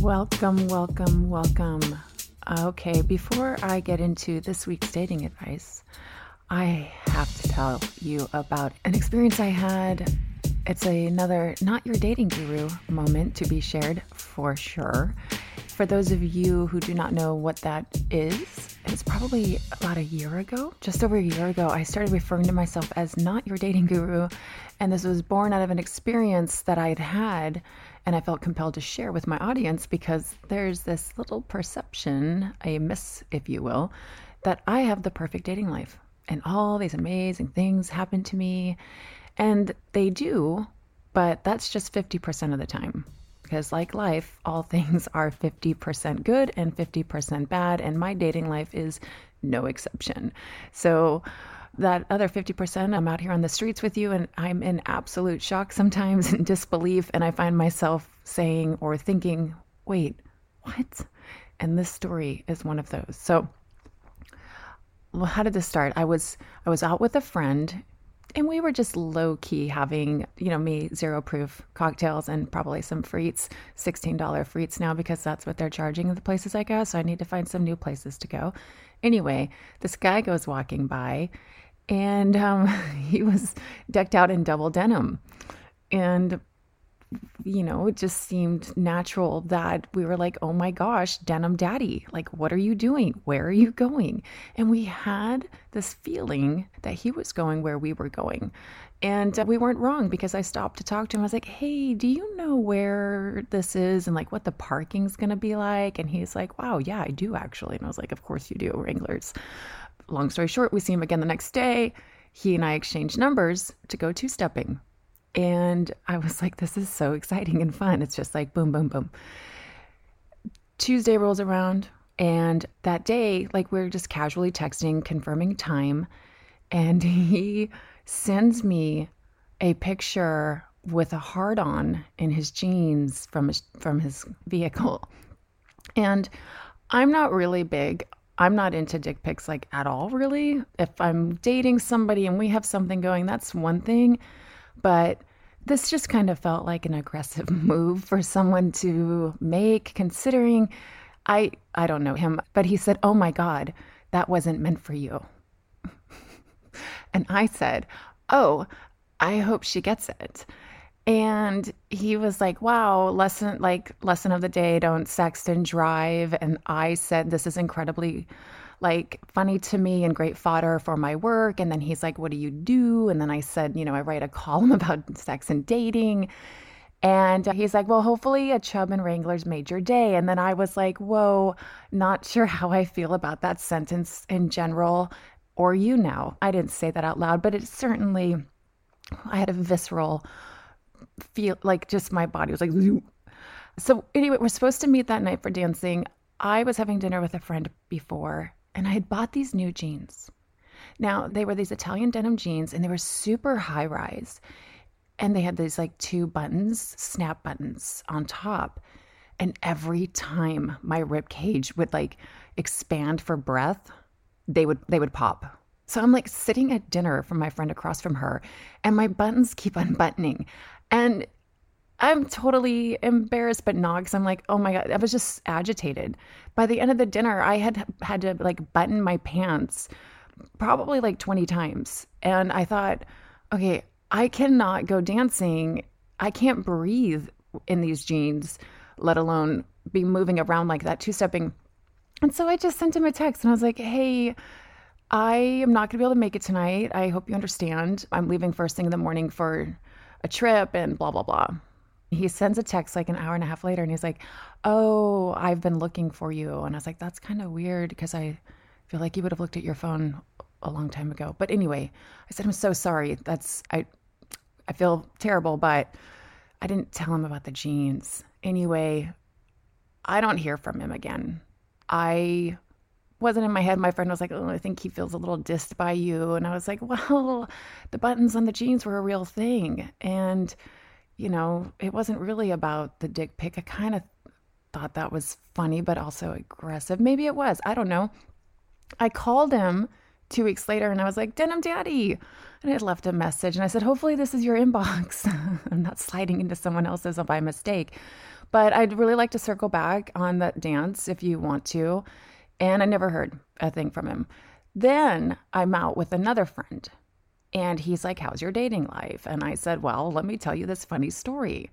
Welcome, welcome, welcome. Okay, before I get into this week's dating advice, I have to tell you about an experience I had. It's another not your dating guru moment to be shared for sure. For those of you who do not know what that is, it's probably about a year ago, just over a year ago, I started referring to myself as not your dating guru. And this was born out of an experience that I'd had and I felt compelled to share with my audience because there's this little perception, a miss, if you will, that I have the perfect dating life and all these amazing things happen to me. And they do, but that's just 50% of the time. Because, like life, all things are 50% good and 50% bad, and my dating life is no exception. So, that other 50%, I'm out here on the streets with you and I'm in absolute shock sometimes and disbelief. And I find myself saying or thinking, wait, what? And this story is one of those. So, well, how did this start? I was I was out with a friend and we were just low key having, you know, me zero proof cocktails and probably some frites, $16 frites now because that's what they're charging in the places I go. So I need to find some new places to go. Anyway, this guy goes walking by and um, he was decked out in double denim. And, you know, it just seemed natural that we were like, oh my gosh, denim daddy, like, what are you doing? Where are you going? And we had this feeling that he was going where we were going. And uh, we weren't wrong because I stopped to talk to him. I was like, hey, do you know where this is and like what the parking's going to be like? And he's like, wow, yeah, I do actually. And I was like, of course you do, Wranglers long story short, we see him again the next day. He and I exchange numbers to go two stepping. And I was like, this is so exciting and fun. It's just like boom, boom, boom. Tuesday rolls around, and that day, like we're just casually texting, confirming time. And he sends me a picture with a heart on in his jeans from his from his vehicle. And I'm not really big I'm not into dick pics like at all, really. If I'm dating somebody and we have something going, that's one thing. But this just kind of felt like an aggressive move for someone to make, considering I I don't know him, but he said, "Oh my God, that wasn't meant for you." and I said, "Oh, I hope she gets it." And he was like, wow, lesson like lesson of the day, don't sext and drive. And I said, this is incredibly like funny to me and great fodder for my work. And then he's like, what do you do? And then I said, you know, I write a column about sex and dating. And he's like, well, hopefully a Chub and Wranglers made your day. And then I was like, whoa, not sure how I feel about that sentence in general or you now. I didn't say that out loud, but it certainly, I had a visceral feel like just my body was like. So anyway, we're supposed to meet that night for dancing. I was having dinner with a friend before, and I had bought these new jeans. Now they were these Italian denim jeans, and they were super high rise, and they had these like two buttons, snap buttons on top. And every time my rib cage would like expand for breath, they would they would pop. So I'm like sitting at dinner from my friend across from her, and my buttons keep unbuttoning. And I'm totally embarrassed, but not because I'm like, oh my God, I was just agitated. By the end of the dinner, I had had to like button my pants probably like 20 times. And I thought, okay, I cannot go dancing. I can't breathe in these jeans, let alone be moving around like that, two stepping. And so I just sent him a text and I was like, hey, I am not going to be able to make it tonight. I hope you understand. I'm leaving first thing in the morning for a trip and blah, blah, blah. He sends a text like an hour and a half later and he's like, Oh, I've been looking for you. And I was like, That's kind of weird because I feel like you would have looked at your phone a long time ago. But anyway, I said, I'm so sorry. That's, I, I feel terrible, but I didn't tell him about the jeans. Anyway, I don't hear from him again. I wasn't in my head. My friend was like, Oh, I think he feels a little dissed by you. And I was like, Well, the buttons on the jeans were a real thing. And, you know, it wasn't really about the dick pic. I kind of thought that was funny, but also aggressive. Maybe it was. I don't know. I called him two weeks later and I was like, Denim Daddy. And I had left a message and I said, Hopefully this is your inbox. I'm not sliding into someone else's by mistake. But I'd really like to circle back on that dance if you want to. And I never heard a thing from him. Then I'm out with another friend and he's like, How's your dating life? And I said, Well, let me tell you this funny story.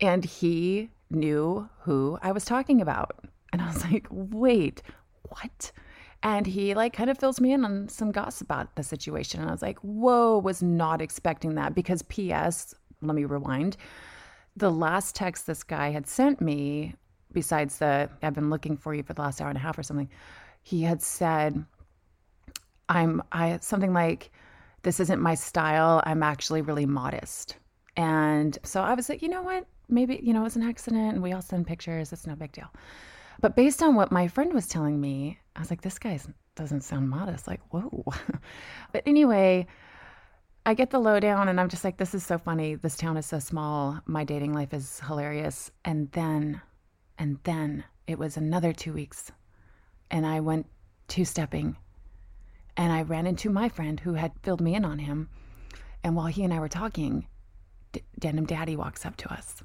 And he knew who I was talking about. And I was like, Wait, what? And he like kind of fills me in on some gossip about the situation. And I was like, Whoa, was not expecting that because P.S., let me rewind. The last text this guy had sent me, besides the I've been looking for you for the last hour and a half or something, he had said, I'm I something like this isn't my style. I'm actually really modest. And so I was like, you know what? Maybe, you know, it was an accident and we all send pictures. It's no big deal. But based on what my friend was telling me, I was like, this guy doesn't sound modest. Like, whoa. but anyway, I get the lowdown and I'm just like, this is so funny. This town is so small. My dating life is hilarious. And then, and then it was another two weeks and I went two stepping and I ran into my friend who had filled me in on him. And while he and I were talking, D- Denim Daddy walks up to us.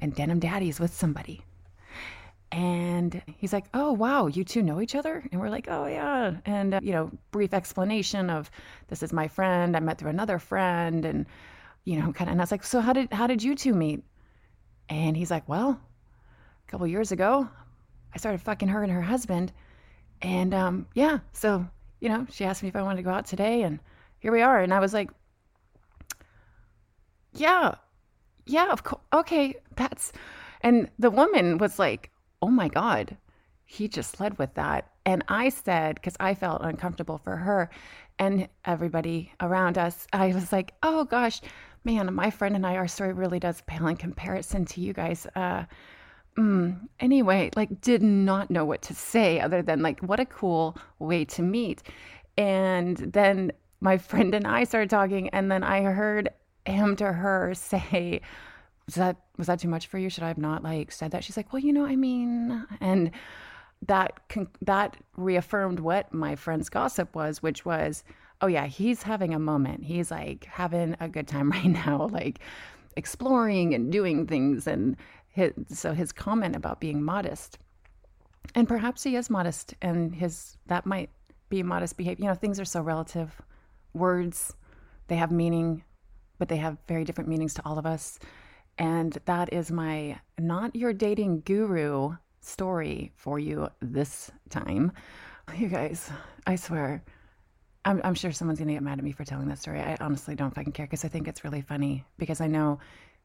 And Denim Daddy's with somebody. And he's like, Oh, wow, you two know each other? And we're like, Oh, yeah. And, uh, you know, brief explanation of this is my friend. I met through another friend. And, you know, kind of, and I was like, So how did, how did you two meet? And he's like, Well, a couple years ago, I started fucking her and her husband. And, um, yeah, so you know, she asked me if I wanted to go out today, and here we are. And I was like, yeah, yeah, of course. Okay, that's. And the woman was like, oh my God, he just led with that. And I said, because I felt uncomfortable for her and everybody around us, I was like, oh gosh, man, my friend and I, our story really does pale in comparison to you guys. Uh, mm, anyway, like did not know what to say other than like what a cool way to meet. And then my friend and I started talking, and then I heard him to her say, "Was that was that too much for you? Should I have not like said that?" She's like, "Well, you know, I mean," and that con- that reaffirmed what my friend's gossip was, which was, "Oh yeah, he's having a moment. He's like having a good time right now, like." exploring and doing things and his, so his comment about being modest, and perhaps he is modest, and his that might be modest behavior. You know, things are so relative. Words, they have meaning, but they have very different meanings to all of us. And that is my not your dating guru story for you this time. You guys, I swear, I'm, I'm sure someone's going to get mad at me for telling that story. I honestly don't fucking care because I think it's really funny because I know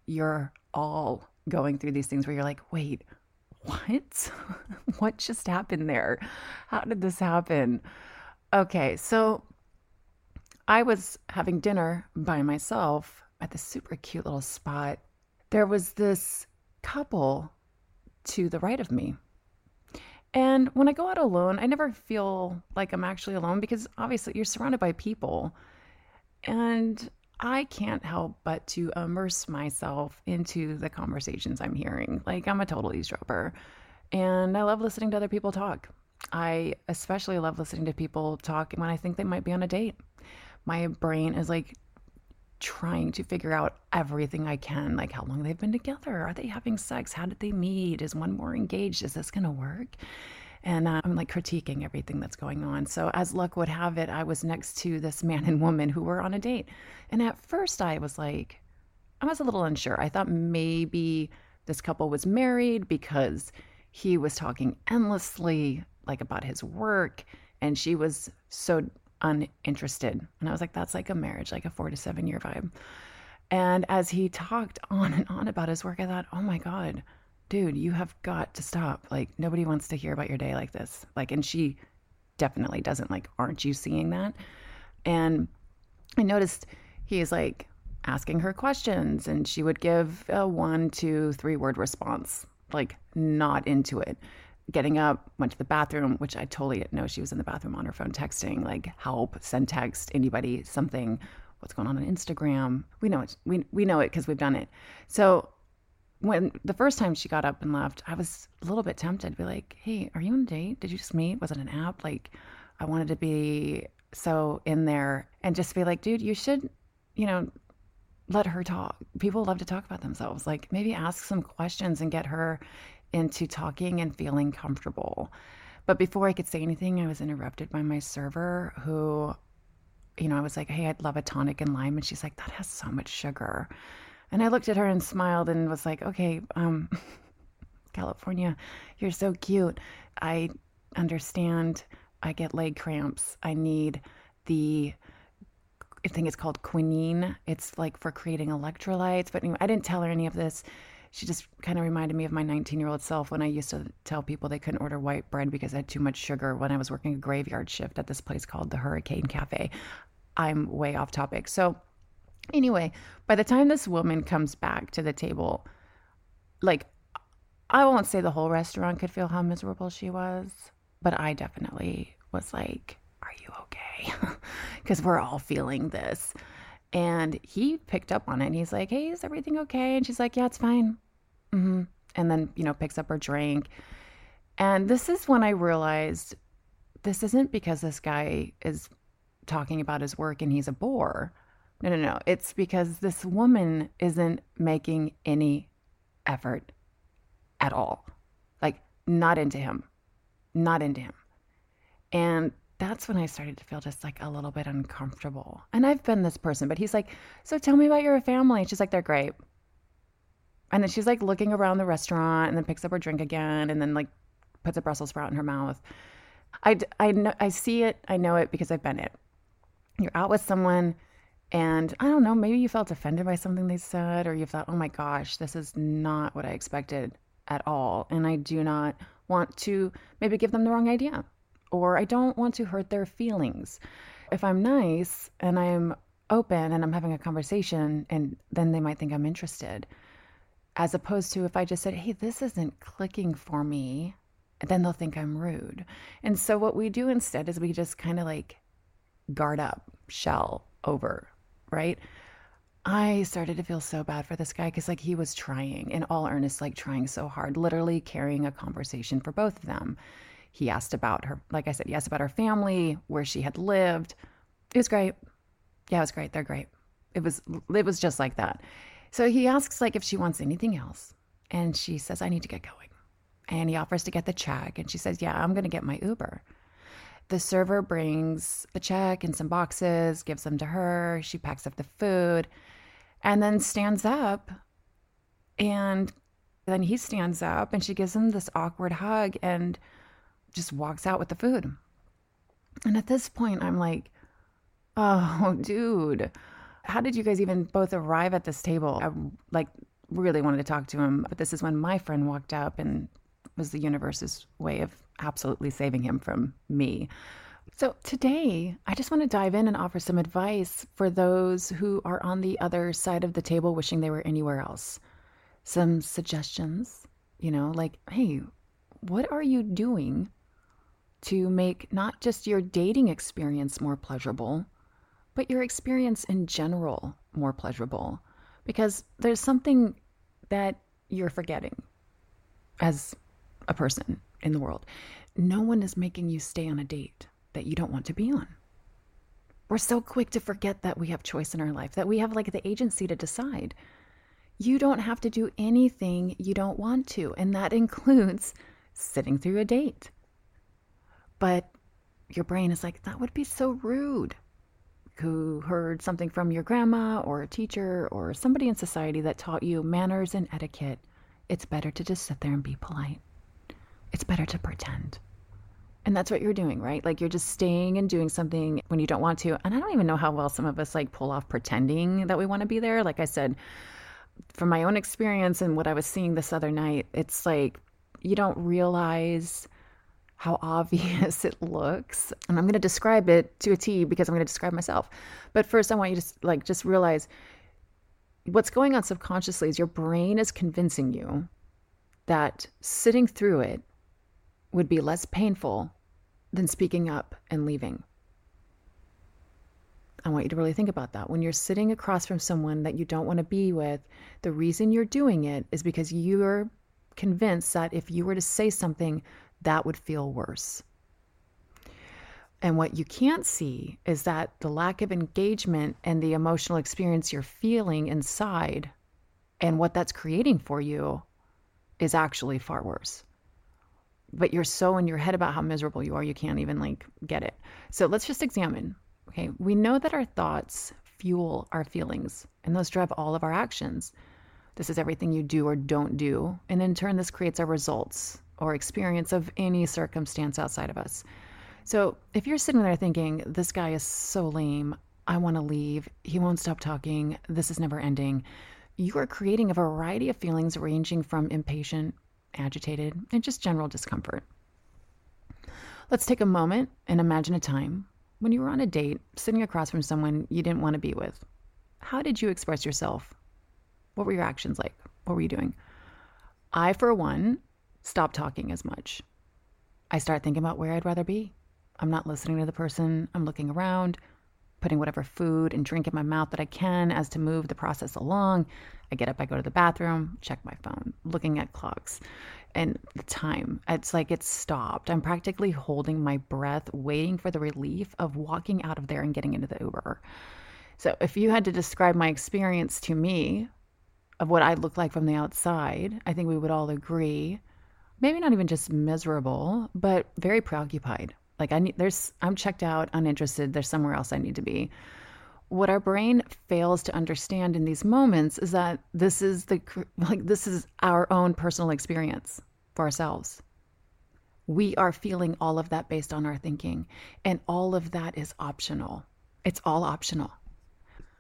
you're all going through these things where you're like, wait, what? what just happened there? How did this happen? Okay, so I was having dinner by myself at this super cute little spot. There was this couple to the right of me. And when I go out alone, I never feel like I'm actually alone because obviously you're surrounded by people. And I can't help but to immerse myself into the conversations I'm hearing. Like, I'm a total eavesdropper, and I love listening to other people talk. I especially love listening to people talk when I think they might be on a date. My brain is like trying to figure out everything I can, like how long they've been together. Are they having sex? How did they meet? Is one more engaged? Is this going to work? And uh, I'm like critiquing everything that's going on. So, as luck would have it, I was next to this man and woman who were on a date. And at first, I was like, I was a little unsure. I thought maybe this couple was married because he was talking endlessly, like about his work, and she was so uninterested. And I was like, that's like a marriage, like a four to seven year vibe. And as he talked on and on about his work, I thought, oh my God dude, you have got to stop. Like, nobody wants to hear about your day like this. Like, and she definitely doesn't. Like, aren't you seeing that? And I noticed he is like asking her questions, and she would give a one, two, three word response, like, not into it. Getting up, went to the bathroom, which I totally didn't know she was in the bathroom on her phone texting, like, help, send text, anybody, something what's going on on Instagram. We know it. We we know it because we've done it. So when the first time she got up and left, I was a little bit tempted to be like, "Hey, are you on a date? Did you just meet? Was it an app?" Like, I wanted to be so in there and just be like, "Dude, you should, you know, let her talk. People love to talk about themselves. Like maybe ask some questions and get her into talking and feeling comfortable. But before I could say anything, I was interrupted by my server who, you know, I was like, hey, I'd love a tonic and lime. And she's like, that has so much sugar. And I looked at her and smiled and was like, okay, um, California, you're so cute. I understand. I get leg cramps. I need the I think it's called quinine. It's like for creating electrolytes. But anyway, I didn't tell her any of this. She just kind of reminded me of my 19 year old self when I used to tell people they couldn't order white bread because I had too much sugar when I was working a graveyard shift at this place called the Hurricane Cafe. I'm way off topic. So, anyway, by the time this woman comes back to the table, like, I won't say the whole restaurant could feel how miserable she was, but I definitely was like, Are you okay? Because we're all feeling this. And he picked up on it and he's like, Hey, is everything okay? And she's like, Yeah, it's fine. Mm-hmm. And then, you know, picks up her drink. And this is when I realized this isn't because this guy is talking about his work and he's a bore. No, no, no. It's because this woman isn't making any effort at all. Like, not into him. Not into him. And that's when I started to feel just like a little bit uncomfortable. And I've been this person, but he's like, So tell me about your family. She's like, They're great. And then she's like looking around the restaurant and then picks up her drink again and then like puts a Brussels sprout in her mouth. I, I, know, I see it. I know it because I've been it. You're out with someone and I don't know, maybe you felt offended by something they said or you thought, oh my gosh, this is not what I expected at all. And I do not want to maybe give them the wrong idea or I don't want to hurt their feelings. If I'm nice and I'm open and I'm having a conversation, and then they might think I'm interested, as opposed to if I just said, hey, this isn't clicking for me, then they'll think I'm rude. And so what we do instead is we just kind of like guard up, shell over, right? I started to feel so bad for this guy because, like, he was trying in all earnest, like, trying so hard, literally carrying a conversation for both of them. He asked about her, like I said, he asked about her family, where she had lived. It was great. Yeah, it was great. They're great. It was it was just like that. So he asks like if she wants anything else. And she says, I need to get going. And he offers to get the check. And she says, Yeah, I'm gonna get my Uber. The server brings the check and some boxes, gives them to her. She packs up the food and then stands up. And then he stands up and she gives him this awkward hug. And just walks out with the food. And at this point, I'm like, oh, dude, how did you guys even both arrive at this table? I like really wanted to talk to him, but this is when my friend walked up and was the universe's way of absolutely saving him from me. So today, I just want to dive in and offer some advice for those who are on the other side of the table wishing they were anywhere else. Some suggestions, you know, like, hey, what are you doing to make not just your dating experience more pleasurable, but your experience in general more pleasurable. Because there's something that you're forgetting as a person in the world. No one is making you stay on a date that you don't want to be on. We're so quick to forget that we have choice in our life, that we have like the agency to decide. You don't have to do anything you don't want to, and that includes sitting through a date. But your brain is like, that would be so rude. Who heard something from your grandma or a teacher or somebody in society that taught you manners and etiquette. It's better to just sit there and be polite. It's better to pretend. And that's what you're doing, right? Like you're just staying and doing something when you don't want to. And I don't even know how well some of us like pull off pretending that we want to be there. Like I said, from my own experience and what I was seeing this other night, it's like you don't realize how obvious it looks. And I'm going to describe it to a T because I'm going to describe myself. But first, I want you to like just realize what's going on subconsciously is your brain is convincing you that sitting through it would be less painful than speaking up and leaving. I want you to really think about that. When you're sitting across from someone that you don't want to be with, the reason you're doing it is because you're convinced that if you were to say something that would feel worse. And what you can't see is that the lack of engagement and the emotional experience you're feeling inside and what that's creating for you is actually far worse. But you're so in your head about how miserable you are, you can't even like get it. So let's just examine. Okay, we know that our thoughts fuel our feelings, and those drive all of our actions. This is everything you do or don't do. And in turn, this creates our results or experience of any circumstance outside of us. So if you're sitting there thinking, this guy is so lame, I want to leave, he won't stop talking, this is never ending, you are creating a variety of feelings ranging from impatient, agitated, and just general discomfort. Let's take a moment and imagine a time when you were on a date sitting across from someone you didn't want to be with. How did you express yourself? What were your actions like? What were you doing? I, for one, stop talking as much. I start thinking about where I'd rather be. I'm not listening to the person. I'm looking around, putting whatever food and drink in my mouth that I can as to move the process along. I get up, I go to the bathroom, check my phone, looking at clocks and the time. It's like it's stopped. I'm practically holding my breath, waiting for the relief of walking out of there and getting into the Uber. So, if you had to describe my experience to me of what I look like from the outside, I think we would all agree maybe not even just miserable, but very preoccupied. Like I need there's I'm checked out, uninterested, there's somewhere else I need to be. What our brain fails to understand in these moments is that this is the like this is our own personal experience for ourselves. We are feeling all of that based on our thinking, and all of that is optional. It's all optional.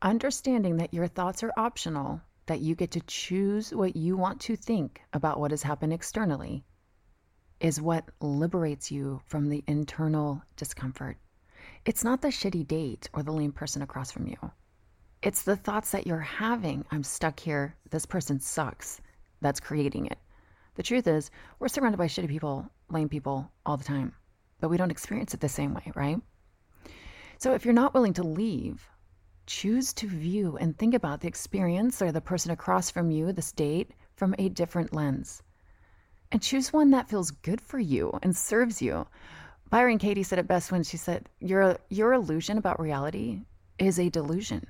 Understanding that your thoughts are optional, that you get to choose what you want to think about what has happened externally, is what liberates you from the internal discomfort. It's not the shitty date or the lame person across from you. It's the thoughts that you're having. I'm stuck here. This person sucks. That's creating it. The truth is, we're surrounded by shitty people, lame people all the time, but we don't experience it the same way, right? So if you're not willing to leave, choose to view and think about the experience or the person across from you, this date, from a different lens and choose one that feels good for you and serves you. Byron Katie said it best when she said, your, your illusion about reality is a delusion.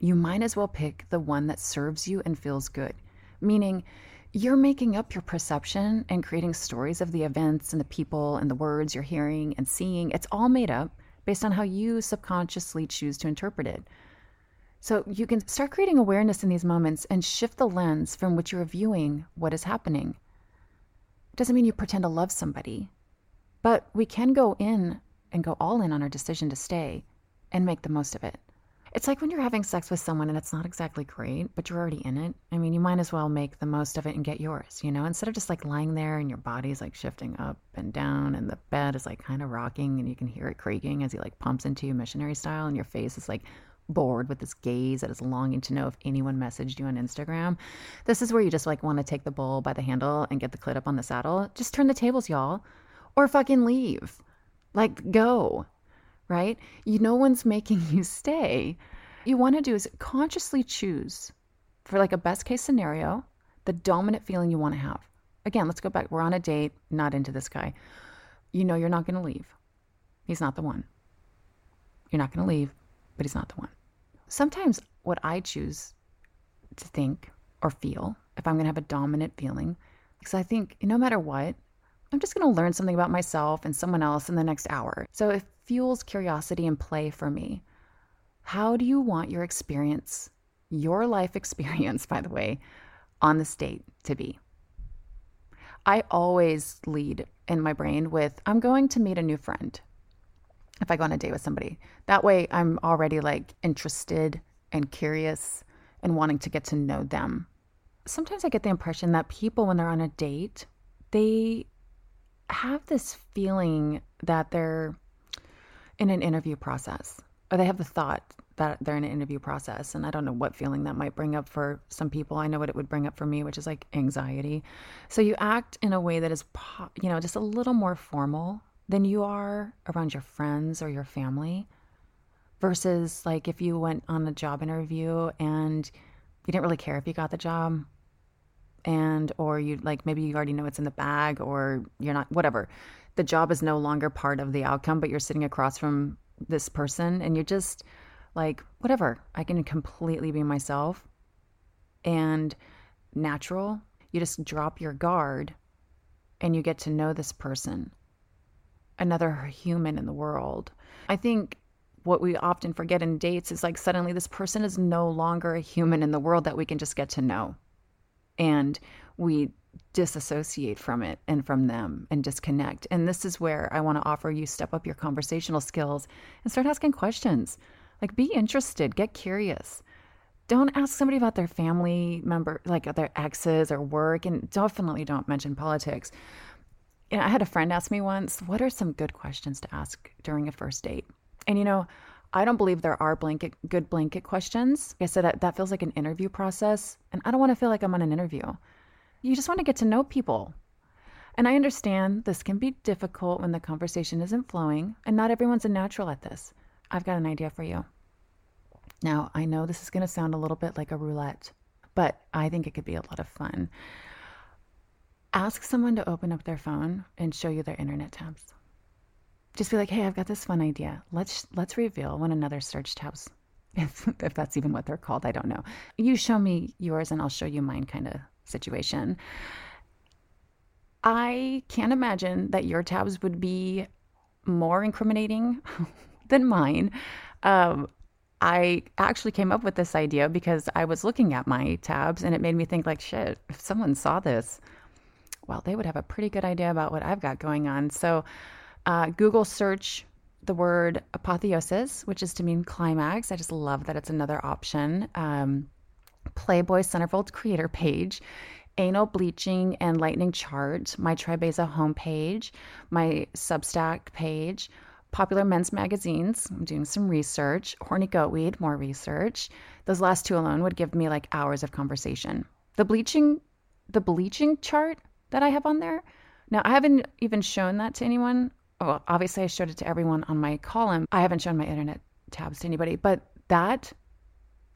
You might as well pick the one that serves you and feels good, meaning you're making up your perception and creating stories of the events and the people and the words you're hearing and seeing. It's all made up based on how you subconsciously choose to interpret it. So you can start creating awareness in these moments and shift the lens from which you're viewing what is happening. Doesn't mean you pretend to love somebody, but we can go in and go all in on our decision to stay and make the most of it. It's like when you're having sex with someone and it's not exactly great, but you're already in it. I mean, you might as well make the most of it and get yours, you know, instead of just like lying there and your body's like shifting up and down and the bed is like kind of rocking and you can hear it creaking as he like pumps into you missionary style and your face is like bored with this gaze that is longing to know if anyone messaged you on Instagram. This is where you just like want to take the bull by the handle and get the clit up on the saddle. Just turn the tables, y'all, or fucking leave. Like, go, right? You, no one's making you stay. You want to do is consciously choose for like a best case scenario, the dominant feeling you want to have. Again, let's go back. We're on a date, not into this guy. You know you're not going to leave. He's not the one. You're not going to leave but he's not the one. Sometimes what I choose to think or feel, if I'm going to have a dominant feeling, because I think no matter what, I'm just going to learn something about myself and someone else in the next hour. So it fuels curiosity and play for me. How do you want your experience, your life experience, by the way, on the state to be? I always lead in my brain with I'm going to meet a new friend if I go on a date with somebody. That way, I'm already like interested and curious and wanting to get to know them. Sometimes I get the impression that people, when they're on a date, they have this feeling that they're in an interview process, or they have the thought that they're in an interview process. And I don't know what feeling that might bring up for some people. I know what it would bring up for me, which is like anxiety. So you act in a way that is, you know, just a little more formal than you are around your friends or your family versus like if you went on a job interview and you didn't really care if you got the job and or you like maybe you already know it's in the bag or you're not whatever. The job is no longer part of the outcome but you're sitting across from this person and you're just like whatever. I can completely be myself and natural. You just drop your guard and you get to know this person another human in the world i think what we often forget in dates is like suddenly this person is no longer a human in the world that we can just get to know and we disassociate from it and from them and disconnect. And this is where I want to offer you step up your conversational skills and start asking questions. Like be interested, get curious. Don't ask somebody about their family member, like their exes or work, and definitely don't mention politics. You know, I had a friend ask me once, what are some good questions to ask during a first date? And you know, I don't believe there are blanket good blanket questions. Like I said that, that feels like an interview process, and I don't want to feel like I'm on an interview. You just want to get to know people. And I understand this can be difficult when the conversation isn't flowing, and not everyone's a natural at this. I've got an idea for you. Now, I know this is going to sound a little bit like a roulette, but I think it could be a lot of fun. Ask someone to open up their phone and show you their internet tabs just be like, hey, I've got this fun idea. Let's let's reveal one another's search tabs. If, if that's even what they're called, I don't know. You show me yours and I'll show you mine kind of situation. I can't imagine that your tabs would be more incriminating than mine. Um, I actually came up with this idea because I was looking at my tabs and it made me think like shit, if someone saw this, well, they would have a pretty good idea about what I've got going on. So uh, Google search the word apotheosis, which is to mean climax. I just love that it's another option. Um, Playboy Centerfold creator page, anal bleaching and lightning chart, my Tribeza homepage, my Substack page, popular men's magazines. I'm doing some research. Horny goatweed, more research. Those last two alone would give me like hours of conversation. The bleaching, the bleaching chart that I have on there. Now I haven't even shown that to anyone well, obviously I showed it to everyone on my column. I haven't shown my internet tabs to anybody, but that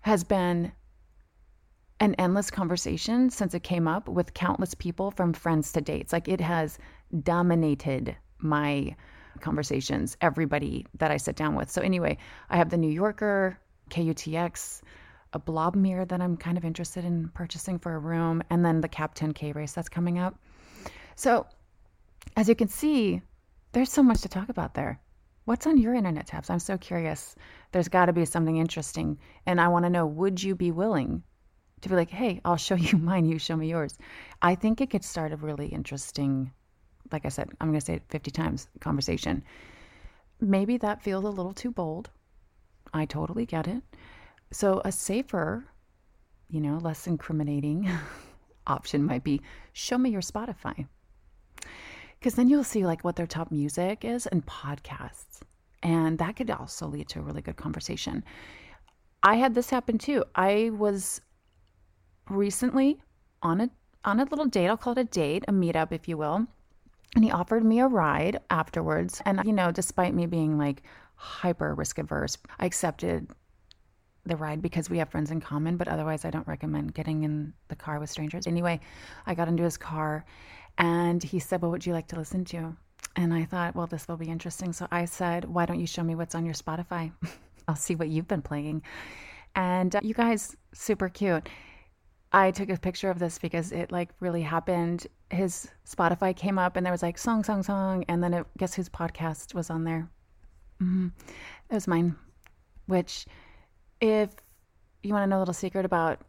has been an endless conversation since it came up with countless people from friends to dates. Like it has dominated my conversations, everybody that I sit down with. So, anyway, I have the New Yorker, KUTX, a blob mirror that I'm kind of interested in purchasing for a room, and then the Cap 10K race that's coming up. So, as you can see, there's so much to talk about there. What's on your internet tabs? I'm so curious. There's got to be something interesting. And I want to know would you be willing to be like, hey, I'll show you mine, you show me yours? I think it could start a really interesting, like I said, I'm going to say it 50 times conversation. Maybe that feels a little too bold. I totally get it. So, a safer, you know, less incriminating option might be show me your Spotify because then you'll see like what their top music is and podcasts. And that could also lead to a really good conversation. I had this happen too. I was recently on a on a little date. I'll call it a date, a meetup, if you will. And he offered me a ride afterwards. And you know, despite me being like hyper risk averse, I accepted the ride because we have friends in common. But otherwise, I don't recommend getting in the car with strangers. Anyway, I got into his car and he said, Well, what would you like to listen to? And I thought, Well, this will be interesting. So I said, Why don't you show me what's on your Spotify? I'll see what you've been playing. And uh, you guys, super cute. I took a picture of this because it like really happened. His Spotify came up and there was like song, song, song. And then it, guess whose podcast was on there? Mm-hmm. It was mine. Which, if you want to know a little secret about,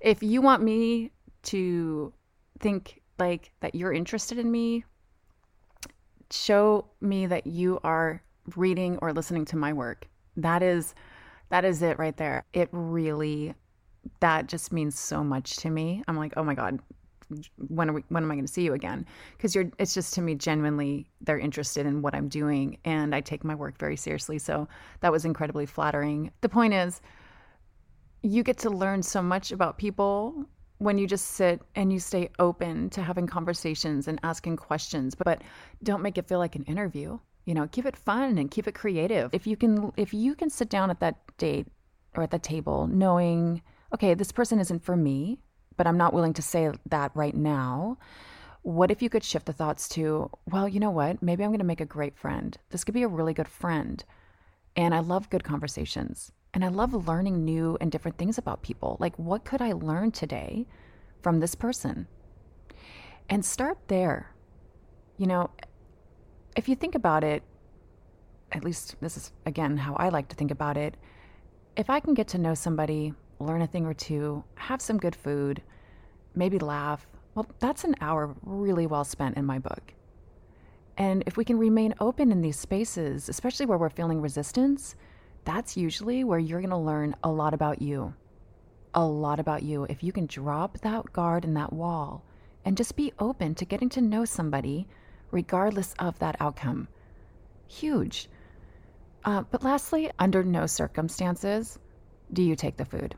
if you want me to think like that you're interested in me, show me that you are reading or listening to my work. That is that is it right there. It really that just means so much to me. I'm like, "Oh my god, when are we, when am I going to see you again?" Cuz you're it's just to me genuinely they're interested in what I'm doing and I take my work very seriously. So that was incredibly flattering. The point is you get to learn so much about people when you just sit and you stay open to having conversations and asking questions, but don't make it feel like an interview. You know, keep it fun and keep it creative. If you can if you can sit down at that date or at the table knowing, okay, this person isn't for me, but I'm not willing to say that right now. What if you could shift the thoughts to, well, you know what? Maybe I'm going to make a great friend. This could be a really good friend. And I love good conversations. And I love learning new and different things about people. Like, what could I learn today from this person? And start there. You know, if you think about it, at least this is, again, how I like to think about it. If I can get to know somebody, learn a thing or two, have some good food, maybe laugh, well, that's an hour really well spent in my book. And if we can remain open in these spaces, especially where we're feeling resistance, that's usually where you're going to learn a lot about you. A lot about you. If you can drop that guard and that wall and just be open to getting to know somebody, regardless of that outcome. Huge. Uh, but lastly, under no circumstances do you take the food.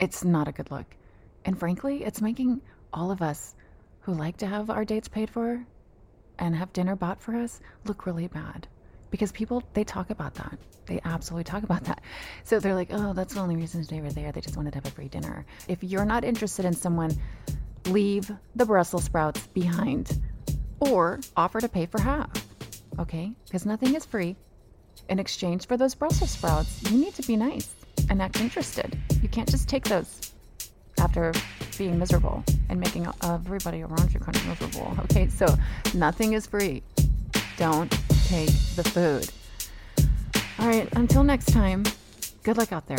It's not a good look. And frankly, it's making all of us who like to have our dates paid for and have dinner bought for us look really bad because people they talk about that. They absolutely talk about that. So they're like oh that's the only reason they were there. They just wanted to have a free dinner. If you're not interested in someone leave the brussels sprouts behind or offer to pay for half okay? Because nothing is free. In exchange for those brussels sprouts you need to be nice and act interested. You can't just take those after being miserable and making everybody around you kind of miserable. Okay, so nothing is free. Don't take the food. All right, until next time, good luck out there.